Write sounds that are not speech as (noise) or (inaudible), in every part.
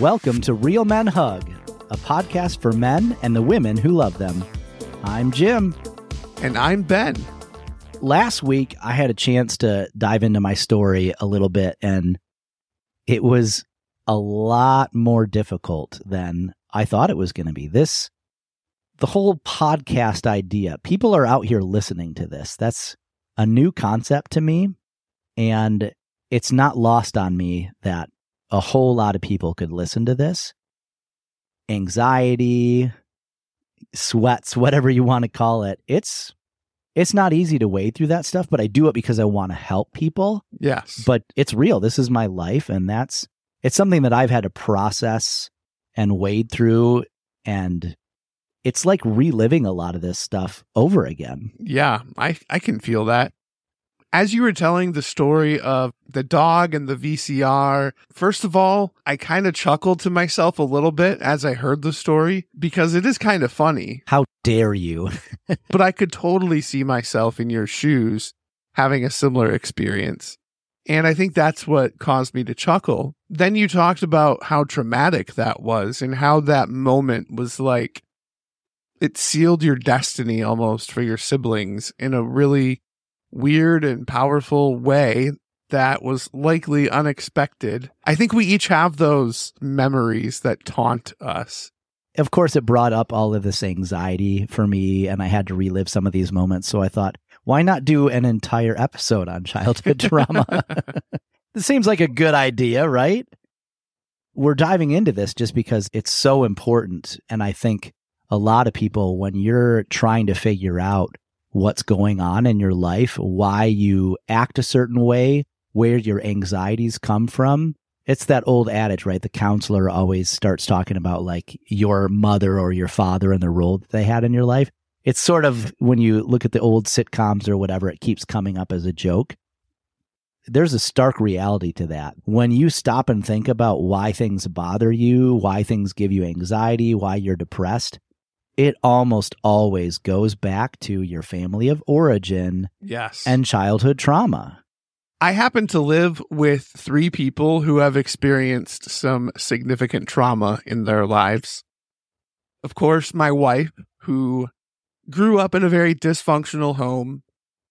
Welcome to Real Men Hug, a podcast for men and the women who love them. I'm Jim. And I'm Ben. Last week, I had a chance to dive into my story a little bit, and it was a lot more difficult than I thought it was going to be. This, the whole podcast idea, people are out here listening to this. That's a new concept to me. And it's not lost on me that a whole lot of people could listen to this. Anxiety, sweats, whatever you want to call it. It's it's not easy to wade through that stuff, but I do it because I want to help people. Yes. But it's real. This is my life and that's it's something that I've had to process and wade through and it's like reliving a lot of this stuff over again. Yeah, I I can feel that as you were telling the story of the dog and the VCR, first of all, I kind of chuckled to myself a little bit as I heard the story because it is kind of funny. How dare you? (laughs) but I could totally see myself in your shoes having a similar experience. And I think that's what caused me to chuckle. Then you talked about how traumatic that was and how that moment was like it sealed your destiny almost for your siblings in a really weird and powerful way that was likely unexpected. I think we each have those memories that taunt us. Of course, it brought up all of this anxiety for me, and I had to relive some of these moments. So I thought, why not do an entire episode on childhood (laughs) trauma? this seems like a good idea, right? We're diving into this just because it's so important. And I think a lot of people, when you're trying to figure out what's going on in your life, why you act a certain way, where your anxieties come from. It's that old adage, right? The counselor always starts talking about like your mother or your father and the role that they had in your life. It's sort of when you look at the old sitcoms or whatever, it keeps coming up as a joke. There's a stark reality to that. When you stop and think about why things bother you, why things give you anxiety, why you're depressed, it almost always goes back to your family of origin yes. and childhood trauma. I happen to live with three people who have experienced some significant trauma in their lives. Of course my wife who grew up in a very dysfunctional home.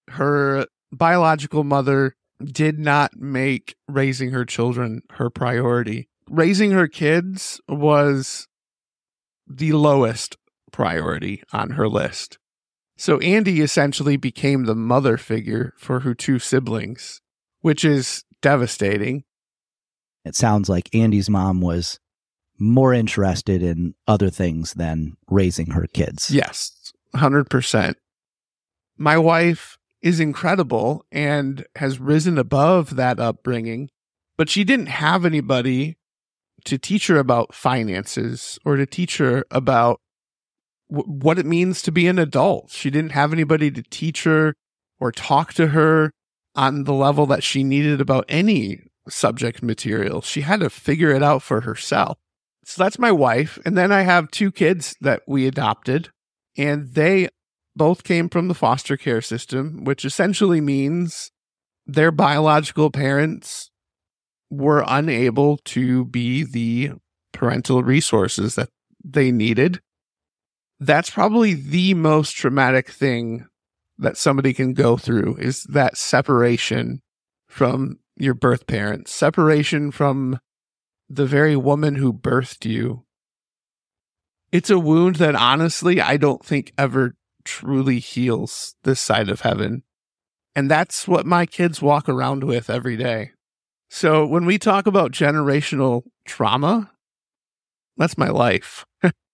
Her biological mother did not make raising her children her priority. Raising her kids was the lowest priority on her list. So Andy essentially became the mother figure for her two siblings, which is devastating. It sounds like Andy's mom was more interested in other things than raising her kids. Yes, 100%. My wife is incredible and has risen above that upbringing, but she didn't have anybody to teach her about finances or to teach her about w- what it means to be an adult. She didn't have anybody to teach her or talk to her on the level that she needed about any subject material. She had to figure it out for herself. So that's my wife. And then I have two kids that we adopted, and they both came from the foster care system, which essentially means their biological parents were unable to be the parental resources that they needed that's probably the most traumatic thing that somebody can go through is that separation from your birth parents, separation from the very woman who birthed you. It's a wound that honestly, I don't think ever truly heals this side of heaven. And that's what my kids walk around with every day. So when we talk about generational trauma, that's my life. (laughs)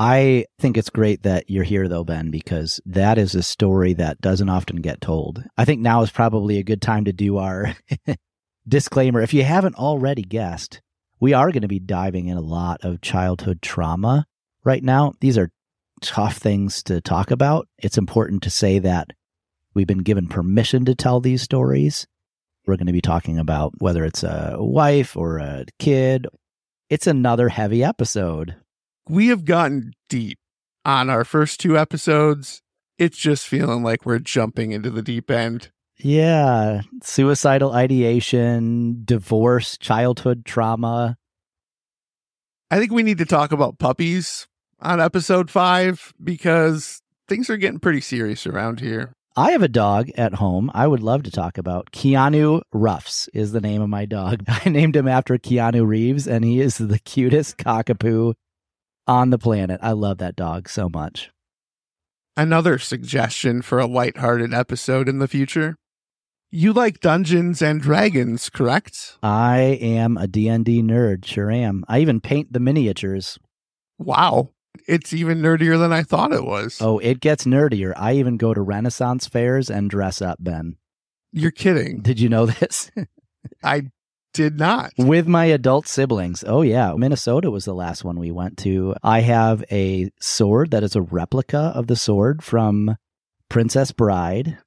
I think it's great that you're here, though, Ben, because that is a story that doesn't often get told. I think now is probably a good time to do our (laughs) disclaimer. If you haven't already guessed, we are going to be diving in a lot of childhood trauma right now. These are tough things to talk about. It's important to say that we've been given permission to tell these stories. We're going to be talking about whether it's a wife or a kid. It's another heavy episode we have gotten deep on our first two episodes. It's just feeling like we're jumping into the deep end. Yeah. Suicidal ideation, divorce, childhood trauma. I think we need to talk about puppies on episode five because things are getting pretty serious around here. I have a dog at home I would love to talk about. Keanu Ruffs is the name of my dog. (laughs) I named him after Keanu Reeves, and he is the cutest cockapoo on the planet. I love that dog so much. Another suggestion for a lighthearted episode in the future. You like Dungeons and Dragons, correct? I am a D&D nerd, sure am. I even paint the miniatures. Wow. It's even nerdier than I thought it was. Oh, it gets nerdier. I even go to Renaissance fairs and dress up, Ben. You're kidding. Did you know this? (laughs) I did not. With my adult siblings. Oh, yeah. Minnesota was the last one we went to. I have a sword that is a replica of the sword from Princess Bride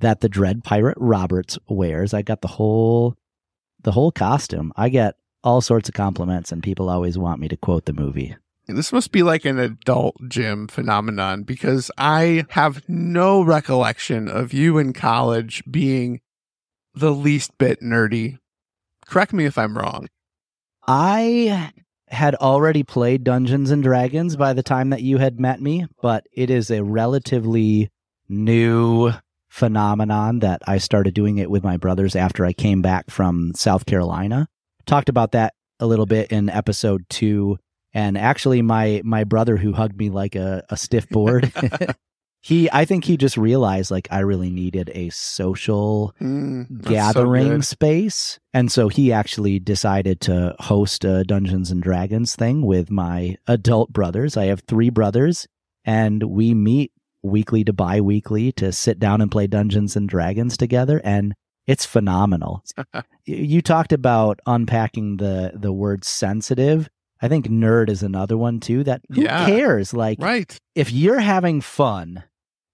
that the Dread Pirate Roberts wears. I got the whole the whole costume. I get all sorts of compliments and people always want me to quote the movie. This must be like an adult Jim phenomenon because I have no recollection of you in college being the least bit nerdy. Correct me if I'm wrong. I had already played Dungeons and Dragons by the time that you had met me, but it is a relatively new phenomenon that I started doing it with my brothers after I came back from South Carolina. Talked about that a little bit in episode two. And actually my my brother who hugged me like a, a stiff board (laughs) (laughs) he I think he just realized like I really needed a social Mm, gathering So space. And so he actually decided to host a Dungeons and Dragons thing with my adult brothers. I have three brothers and we meet weekly to bi weekly to sit down and play Dungeons and Dragons together. And it's phenomenal. (laughs) You talked about unpacking the, the word sensitive. I think nerd is another one too that who Yeah. cares? Like right. if you're having fun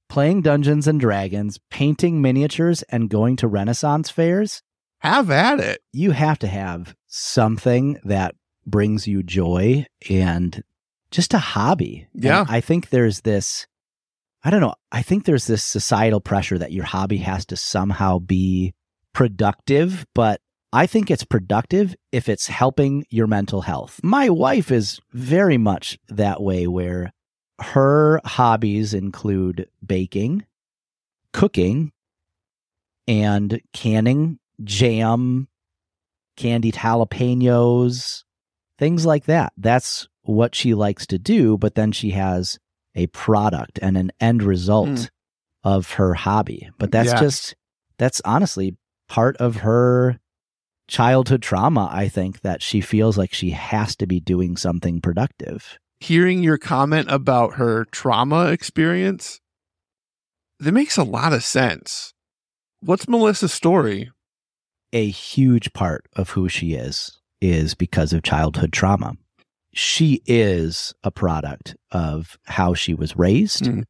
playing Dungeons and Dragons, painting miniatures, and going to Renaissance fairs, Have at it. you have to have something that brings you joy and just a hobby. And Yeah. I think there's this, I don't know, I think there's this societal pressure that your hobby has to somehow be productive, but I think it's productive if it's helping your mental health. My wife is very much that way, where her hobbies include baking, cooking, and canning jam, candied jalapenos, things like that. That's what she likes to do, but then she has a product and an end result Mm. of her hobby. But that's Yeah. just, that's honestly part of her childhood trauma, I think, that she feels like she has to be doing something productive. Hearing your comment about her trauma experience, that makes a lot of sense. What's Melissa's story? a huge part of who she is is because of childhood trauma. She is a product of how she was raised. Mm.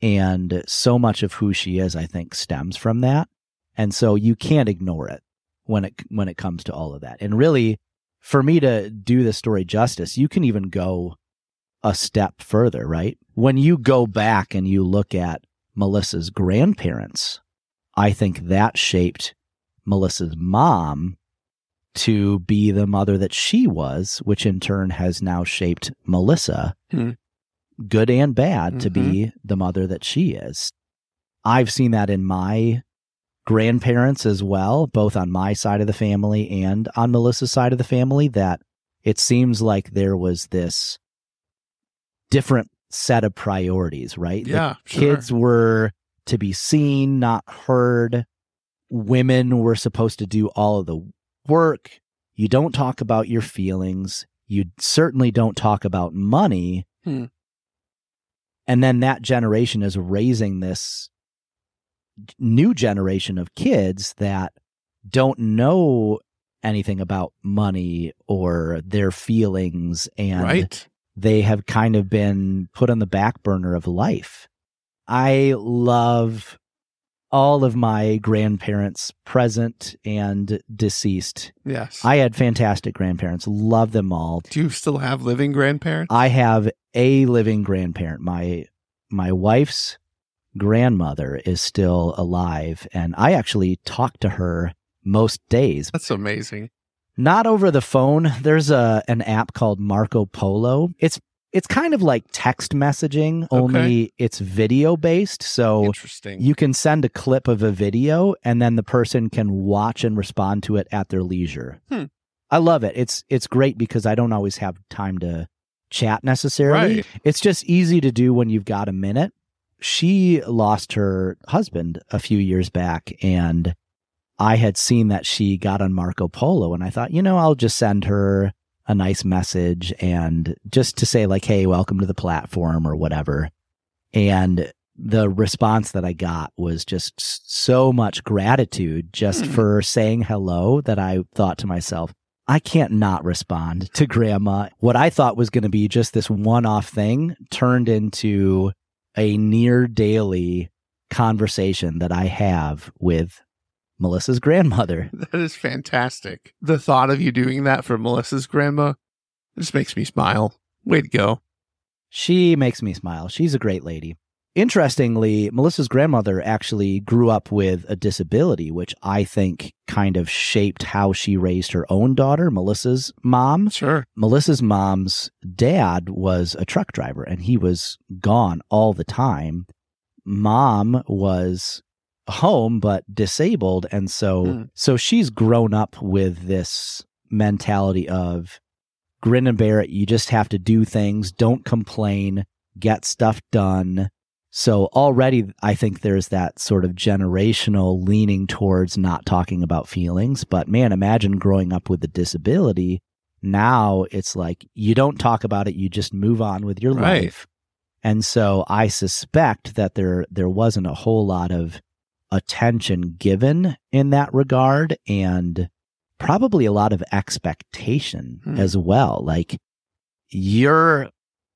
And so much of who she is, I think, stems from that. And so you can't ignore it when it when it comes to all of that. And really, for me to do the story justice, you can even go a step further, right? When you go back and you look at Melissa's grandparents, I think that shaped Melissa's mom to be the mother that she was, which in turn has now shaped Melissa, Hmm. good and bad, to be the mother that she is. I've seen that in my grandparents as well, both on my side of the family and on Melissa's side of the family, that it seems like there was this different set of priorities, right? The Yeah, sure. kids were to be seen, not heard. Women were supposed to do all of the work. You don't talk about your feelings. You certainly don't talk about money. Hmm. And then that generation is raising this new generation of kids that don't know anything about money or their feelings and right. They have kind of been put on the back burner of life. I love all of my grandparents, present and deceased. Yes. I had fantastic grandparents, love them all. Do you still have living grandparents? I have a living grandparent. My my wife's grandmother is still alive and I actually talk to her most days. That's amazing. Not over the phone. There's a an app called Marco Polo. It's it's kind of like text messaging, only it's video based. So Interesting. you can send a clip of a video and then the person can watch and respond to it at their leisure. Hmm. I love it. It's it's great because I don't always have time to chat necessarily. Right. It's just easy to do when you've got a minute. She lost her husband a few years back and I had seen that she got on Marco Polo and I thought, you know, I'll just send her a nice message and just to say like, Hey, welcome to the platform or whatever. And the response that I got was just so much gratitude just Hmm. for saying hello that I thought to myself, I can't not respond to grandma. What I thought was going to be just this one off thing turned into a near daily conversation that I have with Melissa's grandmother. (laughs) That is fantastic. The thought of you doing that for Melissa's grandma just makes me smile. Way to go. She makes me smile. She's a great lady. Interestingly, Melissa's grandmother actually grew up with a disability, which I think kind of shaped how she raised her own daughter, Melissa's mom. Sure. Melissa's mom's dad was a truck driver and he was gone all the time. Mom was home but disabled. And so Hmm. so she's grown up with this mentality of grin and bear it. You just have to do things. Don't complain. Get stuff done. So already i think there's that sort of generational leaning towards not talking about feelings. But man imagine growing up with a disability. Now it's like you don't talk about it. You just move on with your Right. life. And so i suspect that there there wasn't a whole lot of attention given in that regard and probably a lot of expectation Hmm. as well. Like you're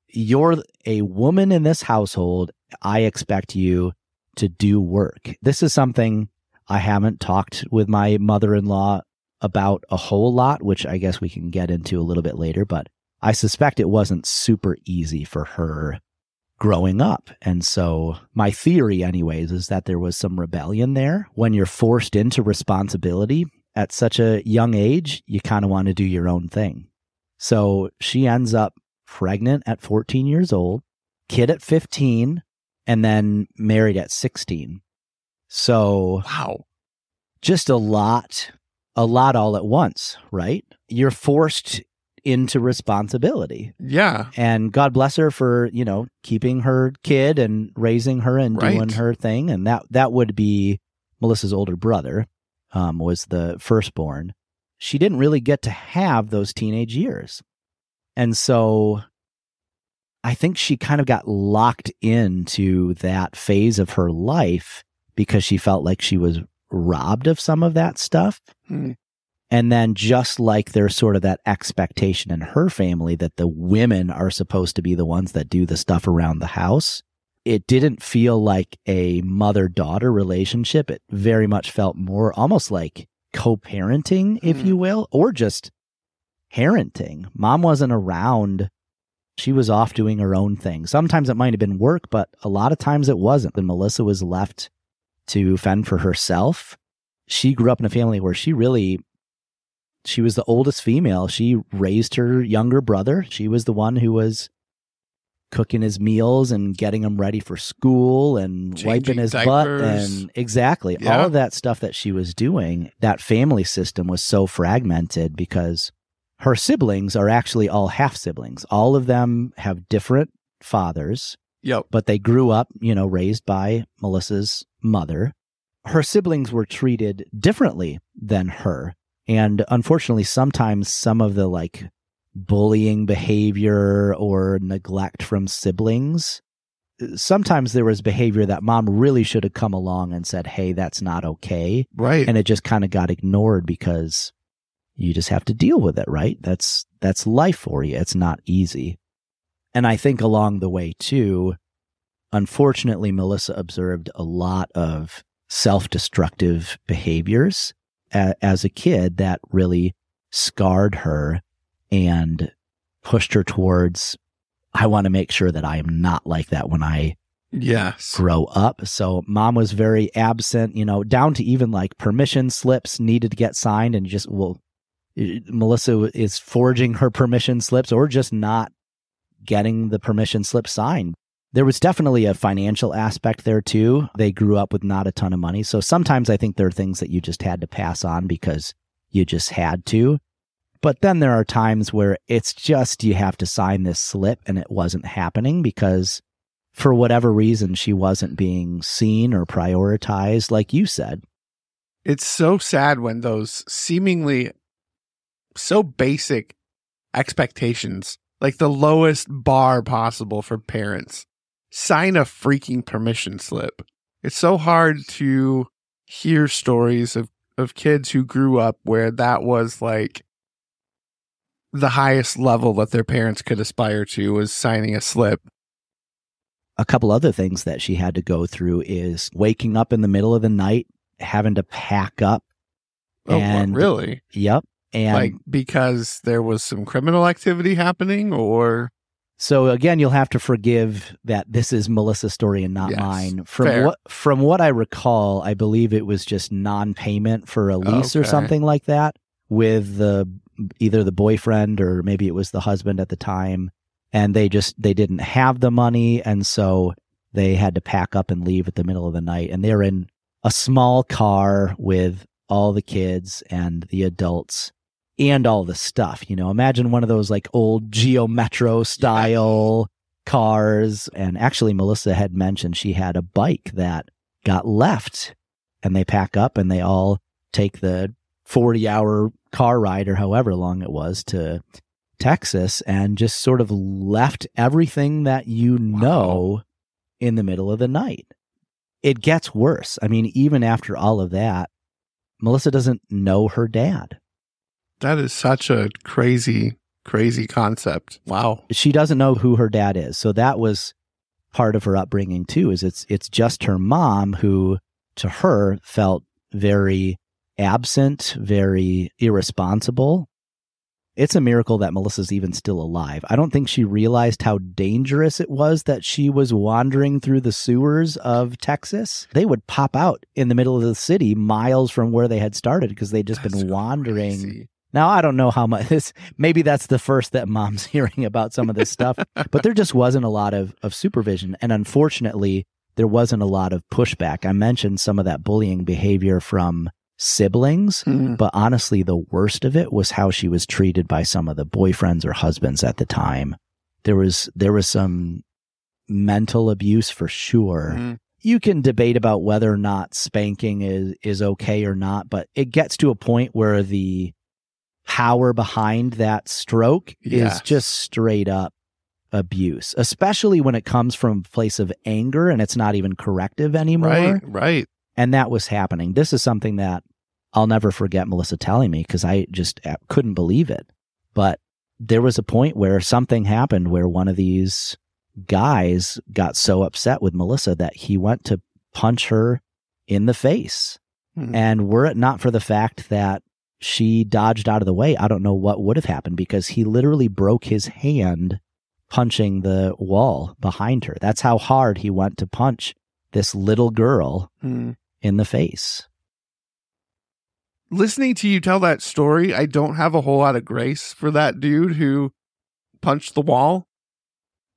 you're a woman in this household. I expect you to do work. This is something i haven't talked with my mother-in-law about a whole lot which i guess we can get into a little bit later but i suspect it wasn't super easy for her growing up. And so my theory anyways is that there was some rebellion there when you're forced into responsibility at such a young age, you kind of want to do your own thing. So she ends up pregnant at 14 years old, kid at 15, and then married at 16. So Wow. just a lot, a lot all at once, right? You're forced into responsibility Yeah. and God bless her for you know keeping her kid and raising her and Right. doing her thing, and that that would be Melissa's older brother, um, was the firstborn. She didn't really get to have those teenage years, and so I think she kind of got locked into that phase of her life because she felt like she was robbed of some of that stuff. Hmm. And then just like there's sort of that expectation in her family that the women are supposed to be the ones that do the stuff around the house, it didn't feel like a mother daughter relationship. It very much felt more almost like co parenting, if Hmm. you will, or just parenting. Mom wasn't around. She was off doing her own thing. Sometimes it might have been work, but a lot of times it wasn't. And Melissa was left to fend for herself. She grew up in a family where she really she was the oldest female. She raised her younger brother. She was the one who was cooking his meals and getting him ready for school and Changing wiping his diapers. butt and exactly Yeah. all of that stuff that she was doing. That family system was so fragmented because her siblings are actually all half siblings. All of them have different fathers Yep. but they grew up, you know, raised by Melissa's mother. Her siblings were treated differently than her. And unfortunately, sometimes some of the like bullying behavior or neglect from siblings, sometimes there was behavior that mom really should have come along and said, Hey, that's not okay. Right. And it just kind of got ignored because you just have to deal with it, right? That's, that's life for you. It's not easy. And I think along the way too, unfortunately, Melissa observed a lot of self destructive behaviors a- as a kid that really scarred her and pushed her towards, I want to make sure that I am not like that when I yes. grow up. So mom was very absent, you know, down to even like permission slips needed to get signed and just, well, Melissa is forging her permission slips or just not getting the permission slip signed. There was definitely a financial aspect there too. They grew up with not a ton of money. So sometimes I think there are things that you just had to pass on because you just had to. But then there are times where it's just you have to sign this slip and it wasn't happening because for whatever reason she wasn't being seen or prioritized, like you said. It's so sad when those seemingly so basic expectations, like the lowest bar possible for parents, sign a freaking permission slip. It's so hard to hear stories of, of kids who grew up where that was like the highest level that their parents could aspire to was signing a slip. A couple other things that she had to go through is waking up in the middle of the night, having to pack up. Oh, what, and really? Yep. And like because there was some criminal activity happening or so again, you'll have to forgive that this is Melissa's story and not Yes, mine. From fair. what from what I recall, I believe it was just non-payment for a lease or something like that with the either the boyfriend or maybe it was the husband at the time, and they just they didn't have the money, and so they had to pack up and leave at the middle of the night, and they're in a small car with all the kids and the adults and all the stuff. You know, imagine one of those like old Geo Metro style cars. And actually, Melissa had mentioned she had a bike that got left, and they pack up and they all take the 40 hour car ride or however long it was to Texas and just sort of left everything that you know in the middle of the night. It gets worse. I mean, even after all of that, Melissa doesn't know her dad. That is such a crazy crazy concept. Wow. she doesn't know who her dad is. So that was part of her upbringing too. Is it's it's just her mom who, to her, felt very absent, very irresponsible. It's a miracle that Melissa's even still alive. I don't think she realized how dangerous it was that she was wandering through the sewers of Texas. They would pop out in the middle of the city, miles from where they had started, because they'd just That's been wandering. crazy. Now I don't know how much (laughs) this maybe that's the first that mom's (laughs) hearing about some of this stuff, but there just wasn't a lot of of supervision and unfortunately there wasn't a lot of pushback. I mentioned some of that bullying behavior from siblings, Hmm. but honestly the worst of it was how she was treated by some of the boyfriends or husbands at the time. There was there was some mental abuse for sure Hmm. you can debate about whether or not spanking is is okay or not, but it gets to a point where the power behind that stroke Yes. is just straight up abuse, especially when it comes from a place of anger and it's not even corrective anymore. Right, right. And that was happening. This is something that I'll never forget Melissa telling me because I just uh, couldn't believe it. But there was a point where something happened where one of these guys got so upset with Melissa that he went to punch her in the face. Hmm. And were it not for the fact that she dodged out of the way, I don't know what would have happened because he literally broke his hand punching the wall behind her. That's how hard he went to punch this little girl Hmm. in the face. Listening to you tell that story, I don't have a whole lot of grace for that dude who punched the wall.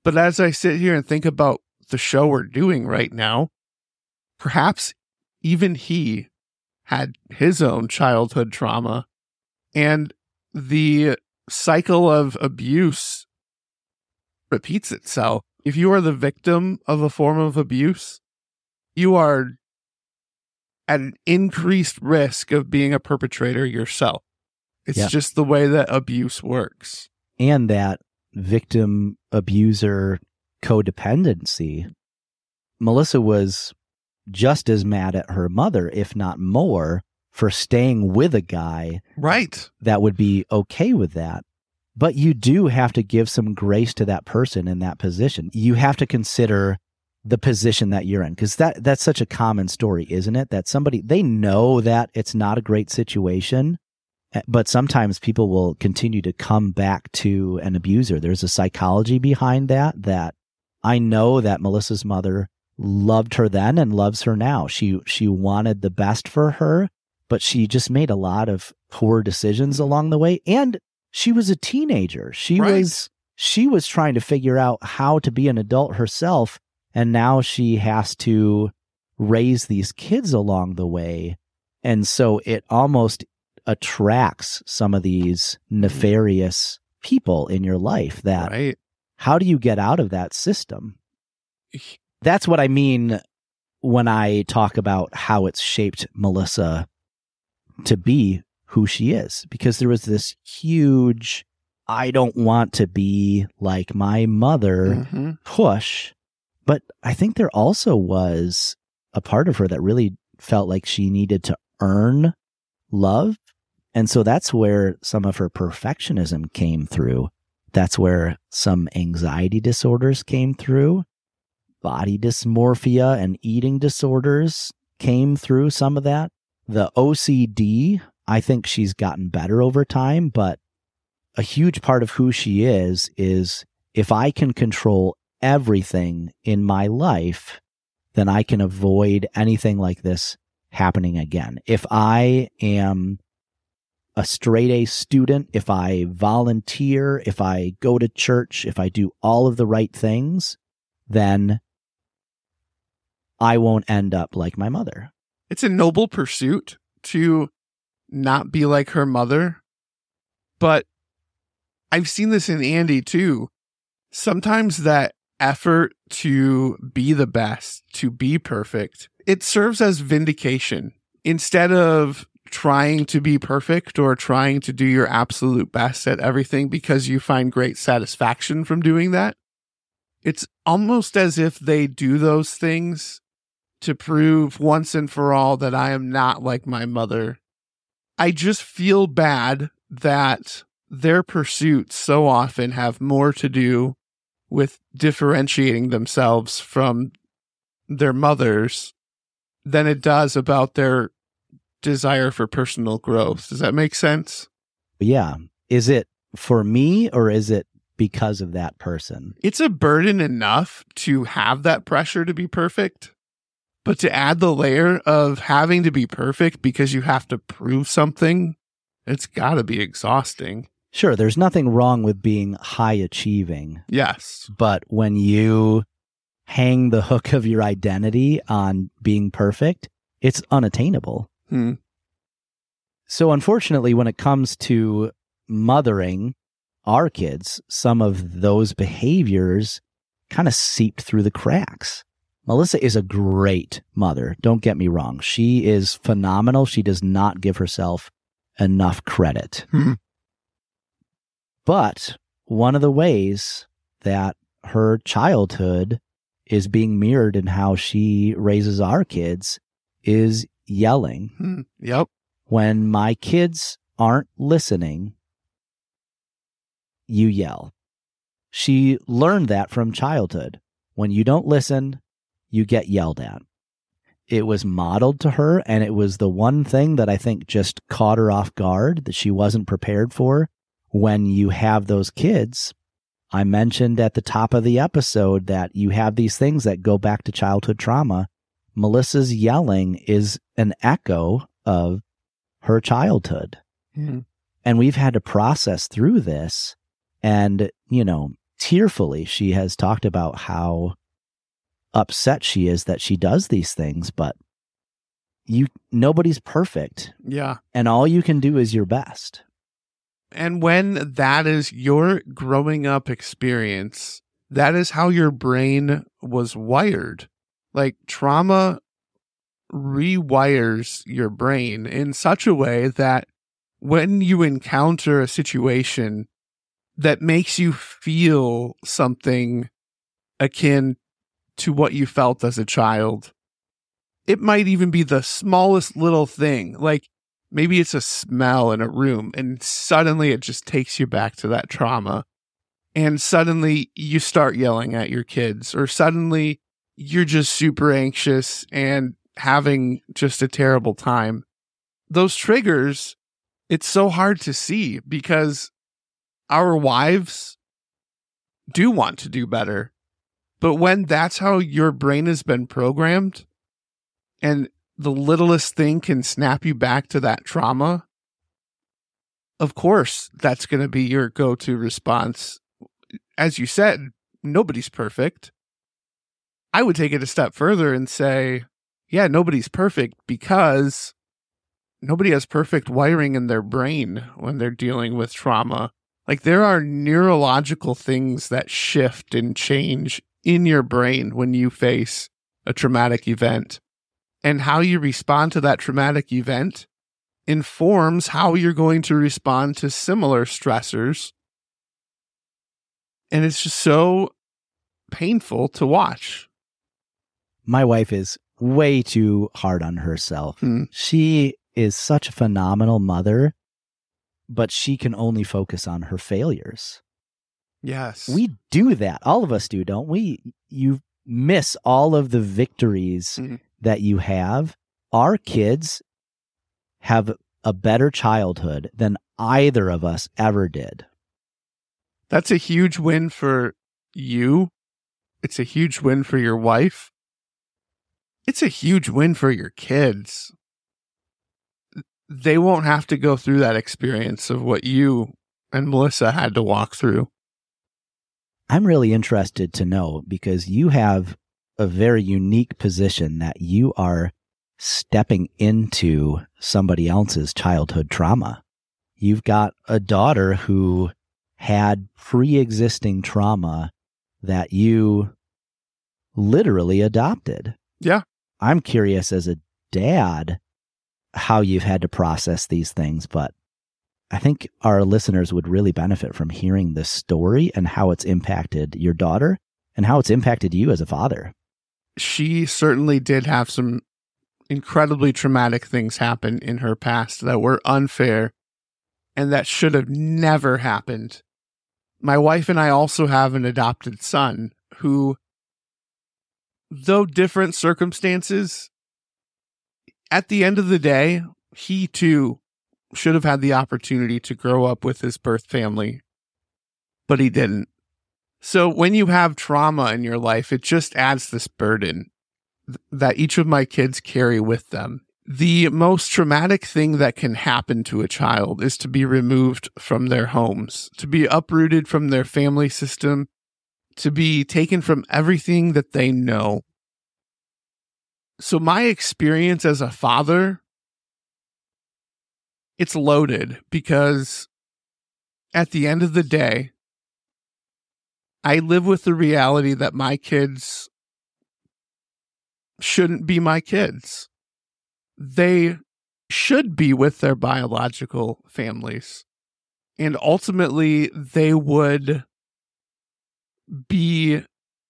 But as I sit here and think about the show we're doing right now, perhaps even he had his own childhood trauma and the cycle of abuse repeats itself. If you are the victim of a form of abuse, you are at an increased risk of being a perpetrator yourself. It's Yeah. just the way that abuse works. And that victim abuser codependency. Melissa was just as mad at her mother, if not more, for staying with a guy Right. that would be okay with that. But you do have to give some grace to that person in that position. You have to consider the position that you're in because that that's such a common story, isn't it? That somebody they know that it's not a great situation, eh, but sometimes people will continue to come back to an abuser. There's a psychology behind that that I know that Melissa's mother loved her then and loves her now. She she wanted the best for her, but she just made a lot of poor decisions along the way. And she was a teenager. She Right. was she was trying to figure out how to be an adult herself. And now she has to raise these kids along the way. And so it almost attracts some of these nefarious people in your life that Right. how do you get out of that system? That's what I mean when I talk about how it's shaped Melissa to be who she is, because there was this huge, I don't want to be like my mother Mhm. push. But I think there also was a part of her that really felt like she needed to earn love. And so that's where some of her perfectionism came through. That's where some anxiety disorders came through. Body dysmorphia and eating disorders came through some of that. The OCD, I think she's gotten better over time, but a huge part of who she is is if I can control everything in my life, then I can avoid anything like this happening again. If I am a straight A student, if I volunteer, if I go to church, if I do all of the right things, then I won't end up like my mother. It's a noble pursuit to not be like her mother. But I've seen this in Andy too. Sometimes that effort to be the best, to be perfect, it serves as vindication. Instead of trying to be perfect or trying to do your absolute best at everything because you find great satisfaction from doing that, it's almost as if they do those things to prove once and for all that I am not like my mother. I just feel bad that their pursuits so often have more to do with differentiating themselves from their mothers than it does about their desire for personal growth. Does that make sense? Yeah. Is it for me or is it because of that person? It's a burden enough to have that pressure to be perfect, but to add the layer of having to be perfect because you have to prove something, it's got to be exhausting. Sure, there's nothing wrong with being high achieving, Yes. but when you hang the hook of your identity on being perfect, it's unattainable. Hmm. So, unfortunately, when it comes to mothering our kids, some of those behaviors kind of seeped through the cracks. Melissa is a great mother. Don't get me wrong. She is phenomenal. She does not give herself enough credit. Hmm. But one of the ways that her childhood is being mirrored in how she raises our kids is yelling Hmm. Yep. when my kids aren't listening, you yell. She learned that from childhood. When you don't listen, you get yelled at. It was modeled to her, and it was the one thing that I think just caught her off guard that she wasn't prepared for. When you have those kids, I mentioned at the top of the episode that you have these things that go back to childhood trauma. Melissa's yelling is an echo of her childhood. Hmm. And we've had to process through this. And, you know, tearfully, she has talked about how upset she is that she does these things, but you, nobody's perfect. Yeah. And all you can do is your best. And when that is your growing up experience, that is how your brain was wired. Like trauma rewires your brain in such a way that when you encounter a situation that makes you feel something akin to what you felt as a child, it might even be the smallest little thing. Like maybe it's a smell in a room and suddenly it just takes you back to that trauma. And suddenly you start yelling at your kids or suddenly you're just super anxious and having just a terrible time. Those triggers it's so hard to see because our wives do want to do better but when that's how your brain has been programmed and the littlest thing can snap you back to that trauma, of course, that's going to be your go to response. As you said, nobody's perfect. I would take it a step further and say, yeah, nobody's perfect because nobody has perfect wiring in their brain when they're dealing with trauma. Like there are neurological things that shift and change in your brain when you face a traumatic event. And how you respond to that traumatic event informs how you're going to respond to similar stressors. And it's just so painful to watch. My wife is way too hard on herself. Hmm. She is such a phenomenal mother, but she can only focus on her failures. Yes. We do that. All of us do, don't we? You miss all of the victories Mhm. that you have. Our kids have a better childhood than either of us ever did. That's a huge win for you. It's a huge win for your wife. It's a huge win for your kids. They won't have to go through that experience of what you and Melissa had to walk through. I'm really interested to know because you have a very unique position that you are stepping into somebody else's childhood trauma. You've got a daughter who had pre existing trauma that you literally adopted. Yeah. I'm curious as a dad how you've had to process these things, but I think our listeners would really benefit from hearing this story and how it's impacted your daughter and how it's impacted you as a father. She certainly did have some incredibly traumatic things happen in her past that were unfair and that should have never happened. My wife and I also have an adopted son who, though different circumstances, at the end of the day, he too should have had the opportunity to grow up with his birth family, but he didn't. So when you have trauma in your life, it just adds this burden th- that each of my kids carry with them. The most traumatic thing that can happen to a child is to be removed from their homes, to be uprooted from their family system, to be taken from everything that they know. So my experience as a father it's loaded because at the end of the day, I live with the reality that my kids shouldn't be my kids. They should be with their biological families. And ultimately, they would be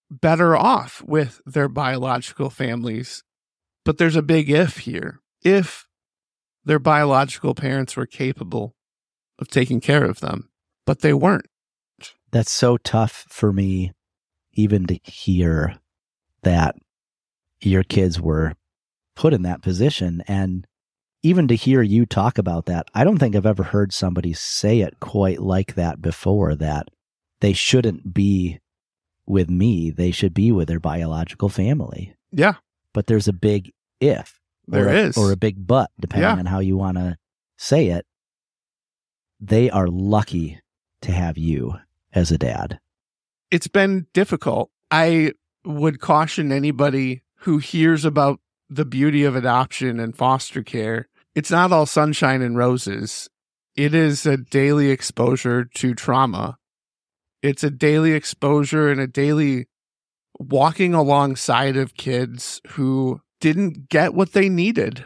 better off with their biological families. But there's a big if here. If their biological parents were capable of taking care of them, but they weren't. That's so tough for me, even to hear that your kids were put in that position. And even to hear you talk about that, I don't think I've ever heard somebody say it quite like that before that they shouldn't be with me, they should be with their biological family. Yeah, But there's a big if. There or a, is. or a big but, depending Yeah. on how you want to say it. They are lucky to have you as a dad. it's been difficult. I would caution anybody who hears about the beauty of adoption and foster care. It's not all sunshine and roses. It is a daily exposure to trauma. It's a daily exposure and a daily walking alongside of kids who didn't get what they needed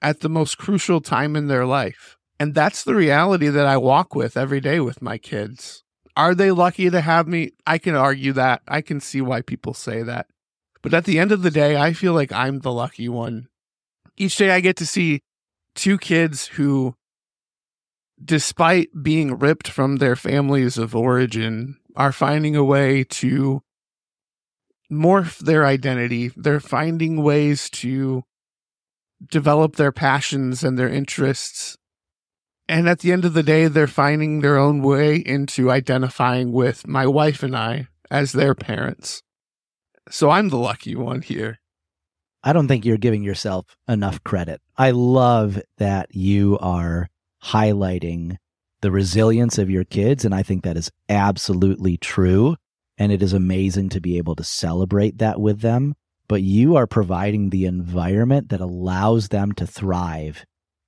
at the most crucial time in their life. And that's the reality that I walk with every day with my kids. Are they lucky to have me? I can argue that. I can see why people say that. But at the end of the day, I feel like I'm the lucky one. Each day I get to see two kids who, despite being ripped from their families of origin, are finding a way to morph their identity. They're finding ways to develop their passions and their interests and at the end of the day, they're finding their own way into identifying with my wife and I as their parents. So I'm the lucky one here. I don't think you're giving yourself enough credit. I love that you are highlighting the resilience of your kids. And I think that is absolutely true. And it is amazing to be able to celebrate that with them. But you are providing the environment that allows them to thrive.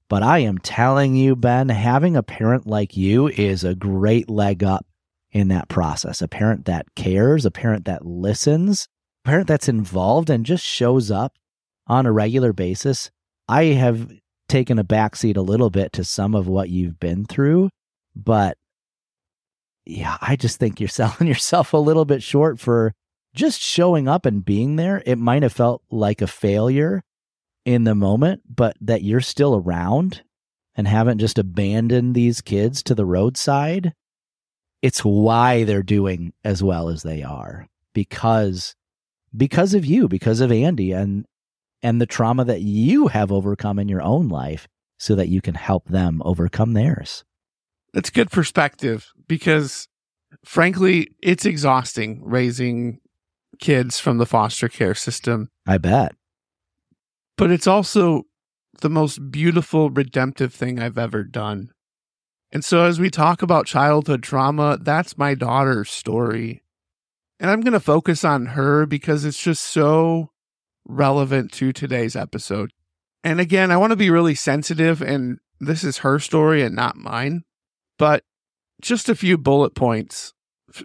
But I am telling you, Ben, having a parent like you is a great leg up in that process. A parent that cares, a parent that listens, a parent that's involved and just shows up on a regular basis. I have taken a backseat a little bit to some of what you've been through, but yeah, I just think you're (laughs) selling yourself a little bit short for just showing up and being there. It might have felt like a failure in the moment, but that you're still around and haven't just abandoned these kids to the roadside. It's why they're doing as well as they are because because of you, because of Andy and and the trauma that you have overcome in your own life so that you can help them overcome theirs. That's good perspective because frankly, it's exhausting raising kids from the foster care system. I bet. But it's also the most beautiful, redemptive thing I've ever done. And so, as we talk about childhood trauma, that's my daughter's story. And I'm going to focus on her because it's just so relevant to today's episode. And again, I want to be really sensitive, and this is her story and not mine, but just a few bullet points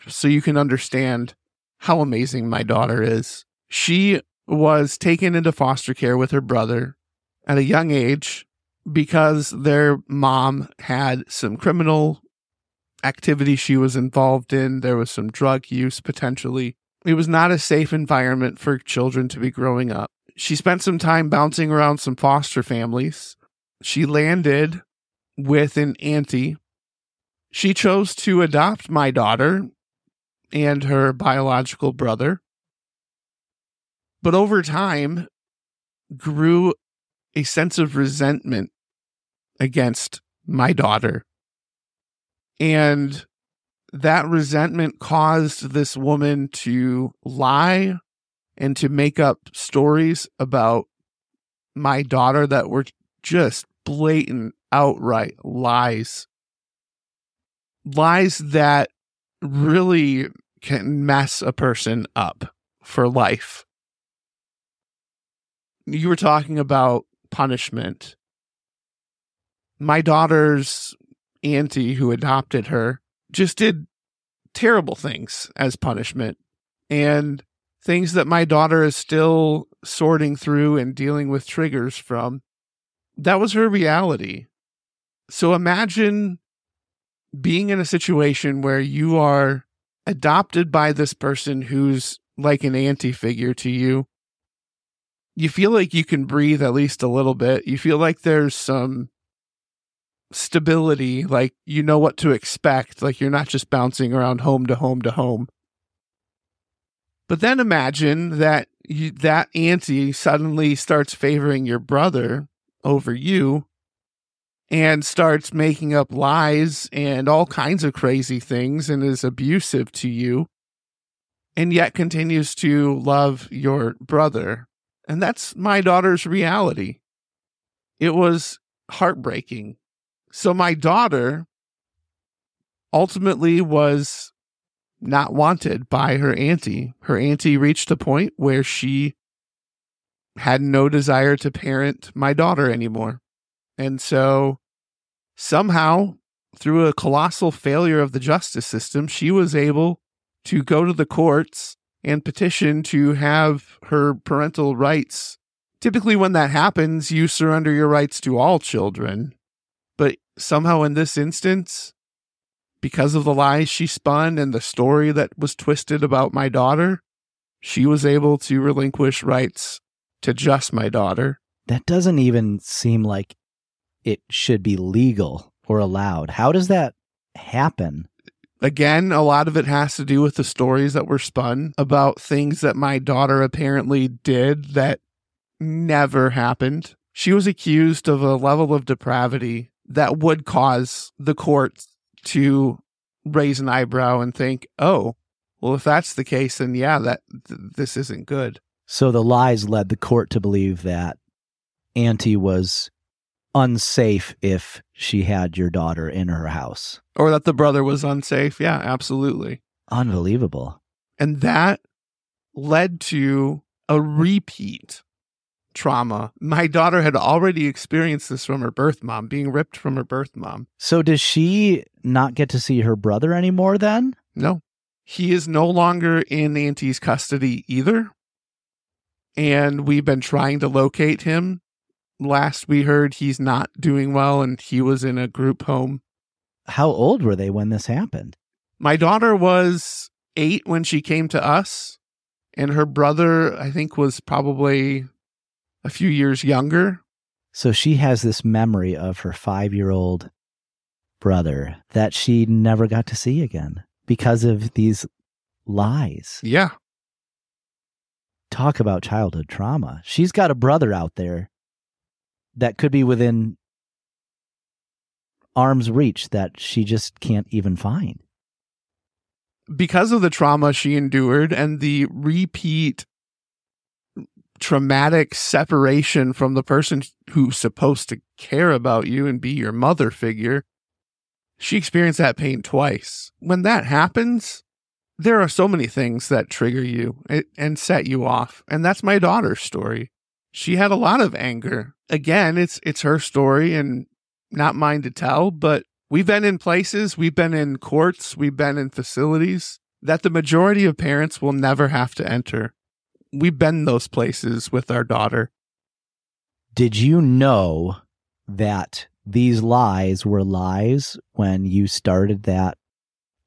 so you can understand how amazing my daughter is. She was taken into foster care with her brother at a young age because their mom had some criminal activity she was involved in. There was some drug use potentially. It was not a safe environment for children to be growing up. She spent some time bouncing around some foster families. She landed with an auntie. She chose to adopt my daughter and her biological brother. But over time, grew a sense of resentment against my daughter. And that resentment caused this woman to lie and to make up stories about my daughter that were just blatant, outright lies. Lies that really can mess a person up for life. You were talking about punishment. My daughter's auntie, who adopted her, just did terrible things as punishment and things that my daughter is still sorting through and dealing with triggers from. That was her reality. So imagine being in a situation where you are adopted by this person who's like an anti figure to you. You feel like you can breathe at least a little bit. You feel like there's some stability, like you know what to expect, like you're not just bouncing around home to home to home. But then imagine that you, that auntie suddenly starts favoring your brother over you and starts making up lies and all kinds of crazy things and is abusive to you and yet continues to love your brother. And that's my daughter's reality. It was heartbreaking. So my daughter ultimately was not wanted by her auntie. Her auntie reached a point where she had no desire to parent my daughter anymore. And so somehow, through a colossal failure of the justice system, she was able to go to the courts and petition to have her parental rights. Typically, when that happens, you surrender your rights to all children. But somehow in this instance, because of the lies she spun and the story that was twisted about my daughter, she was able to relinquish rights to just my daughter. That doesn't even seem like it should be legal or allowed. How does that happen? Again, a lot of it has to do with the stories that were spun about things that my daughter apparently did that never happened. She was accused of a level of depravity that would cause the courts to raise an eyebrow and think, "Oh, well, if that's the case, then yeah, that th- this isn't good." So the lies led the court to believe that Auntie was unsafe if she had your daughter in her house. Or that the brother was unsafe. Yeah, absolutely. Unbelievable. And that led to a repeat trauma. My daughter had already experienced this from her birth mom, being ripped from her birth mom. So does she not get to see her brother anymore then? No. He is no longer in Auntie's custody either. And we've been trying to locate him. Last we heard, he's not doing well and he was in a group home. How old were they when this happened? My daughter was eight when she came to us, and her brother, I think, was probably a few years younger. So she has this memory of her five year old brother that she never got to see again because of these lies. Yeah. Talk about childhood trauma. She's got a brother out there that could be within arm's reach that she just can't even find. Because of the trauma she endured and the repeat traumatic separation from the person who's supposed to care about you and be your mother figure, she experienced that pain twice. When that happens, there are so many things that trigger you and set you off. And that's my daughter's story. She had a lot of anger. Again, it's it's her story and not mine to tell, but we've been in places, we've been in courts, we've been in facilities that the majority of parents will never have to enter. We've been those places with our daughter. Did you know that these lies were lies when you started that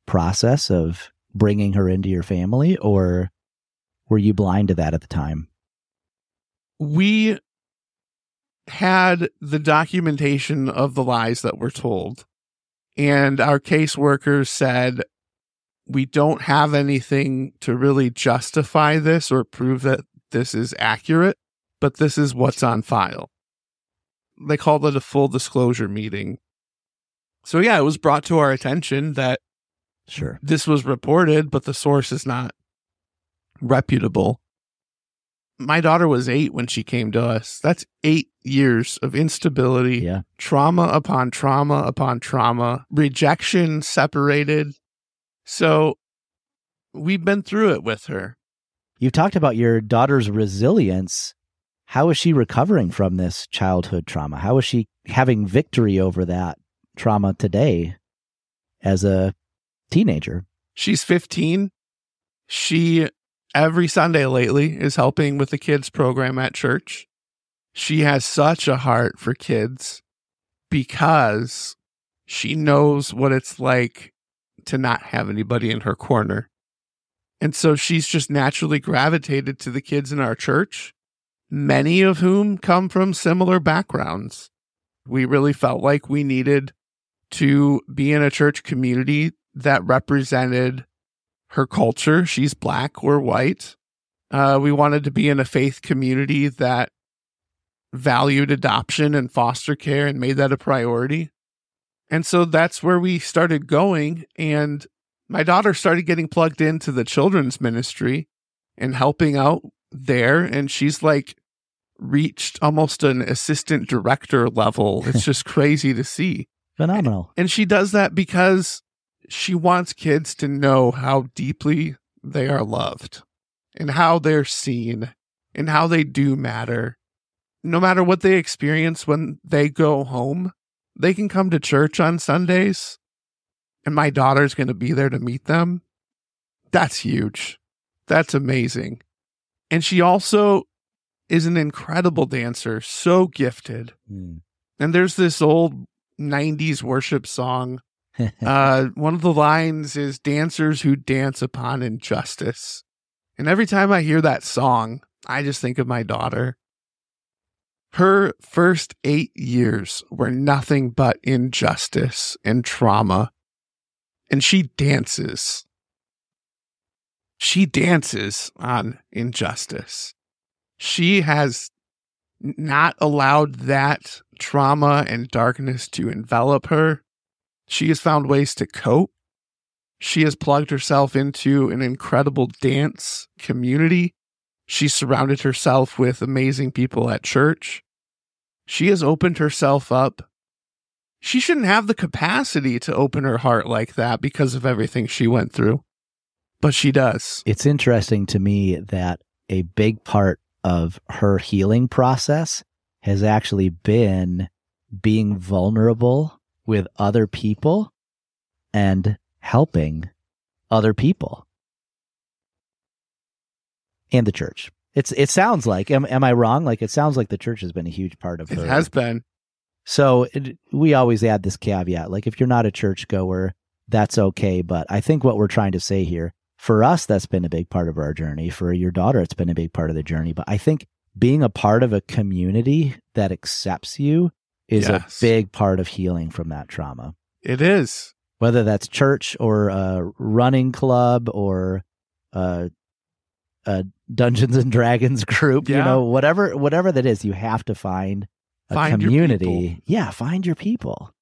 process of bringing her into your family, or were you blind to that at the time? We had the documentation of the lies that were told, and our caseworkers said, We don't have anything to really justify this or prove that this is accurate, but this is what's on file. They called it a full disclosure meeting. So, yeah, it was brought to our attention that Sure. this was reported, but the source is not reputable. My daughter was eight when she came to us. That's eight years of instability, Yeah. trauma upon trauma upon trauma, rejection, separated. So we've been through it with her. You've talked about your daughter's resilience. How is she recovering from this childhood trauma? How is she having victory over that trauma today as a teenager? She's 15. She, every Sunday lately, is helping with the kids program at church. She has such a heart for kids because she knows what it's like to not have anybody in her corner. And so she's just naturally gravitated to the kids in our church, many of whom come from similar backgrounds. We really felt like we needed to be in a church community that represented her culture. She's black or white. Uh, we wanted to be in a faith community that valued adoption and foster care and made that a priority. And so that's where we started going. And my daughter started getting plugged into the children's ministry and helping out there. And she's like reached almost an assistant director level. It's (laughs) just crazy to see. Phenomenal. And she does that because she wants kids to know how deeply they are loved and how they're seen and how they do matter. No matter what they experience when they go home, they can come to church on Sundays and my daughter's going to be there to meet them. That's huge. That's amazing. And she also is an incredible dancer, so gifted. Mm. And there's this old 90s worship song (laughs) uh, one of the lines is dancers who dance upon injustice. And every time I hear that song, I just think of my daughter. Her first eight years were nothing but injustice and trauma. And she dances. She dances on injustice. She has not allowed that trauma and darkness to envelop her she has found ways to cope. She has plugged herself into an incredible dance community. She surrounded herself with amazing people at church. She has opened herself up. She shouldn't have the capacity to open her heart like that because of everything she went through, but she does. It's interesting to me that a big part of her healing process has actually been being vulnerable with other people and helping other people and the church. It's it sounds like am am I wrong? Like it sounds like the church has been a huge part of It her. has been. So it, we always add this caveat like if you're not a churchgoer, that's okay, but I think what we're trying to say here for us that's been a big part of our journey. For your daughter it's been a big part of the journey, but I think being a part of a community that accepts you is Yes. a big part of healing from that trauma. It is. Whether that's church or a running club or a, a Dungeons and Dragons (laughs) group, you know, whatever whatever that is, you have to find a Find community. Yeah, find your people.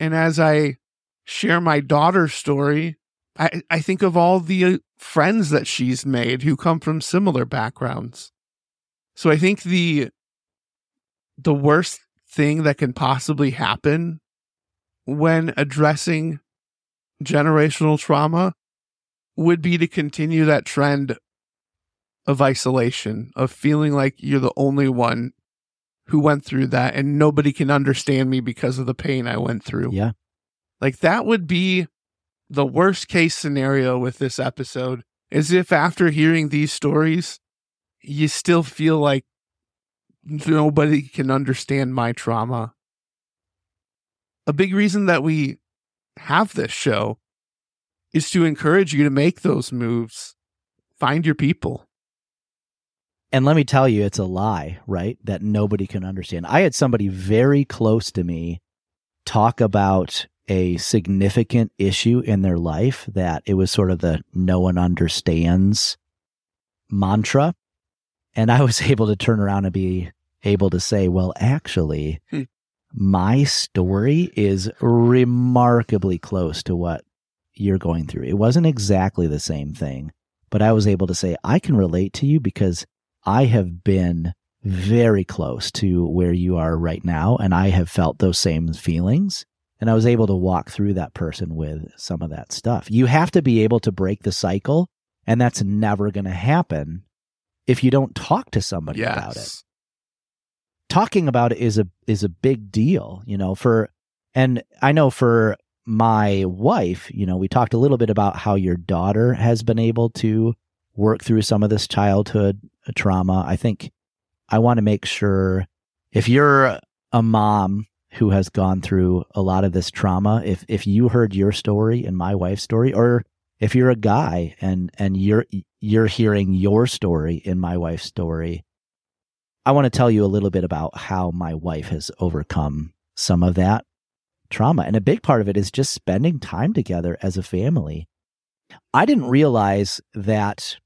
And as I share my daughter's story, I, I think of all the uh, friends that she's made who come from similar backgrounds. So I think the the worst thing that can possibly happen when addressing generational trauma would be to continue that trend of isolation, of feeling like you're the only one who went through that and nobody can understand me because of the pain I went through. Yeah. Like that would be the worst case scenario with this episode is if after hearing these stories, you still feel like nobody can understand my trauma. A big reason that we have this show is to encourage you to make those moves. Find your people. And let me tell you, it's a lie, right? That nobody can understand. I had somebody very close to me talk about a significant issue in their life that it was sort of the no one understands mantra. And I was (laughs) able to turn around and be able to say, well, actually, Hmm. my story is remarkably close to what you're going through. It wasn't exactly the same thing, but I was able to say, I can relate to you because I have been very close to where you are right now, and I have felt those same feelings. And I was able to walk through that person with some of that stuff. You have to be able to break the cycle, and that's never going to happen if you don't talk to somebody about it. Talking about it is a is a big deal you know for and i know for my wife you know we talked a little bit about how your daughter has been able to work through some of this childhood trauma. I think i want to make sure if you're a mom who has gone through a lot of this trauma if if you heard your story and my wife's story or if you're a guy and and you're you're hearing your story in my wife's story I want to tell you a little bit about how my wife has overcome some of that trauma. And a big part of it is just spending time together as a family. I didn't realize that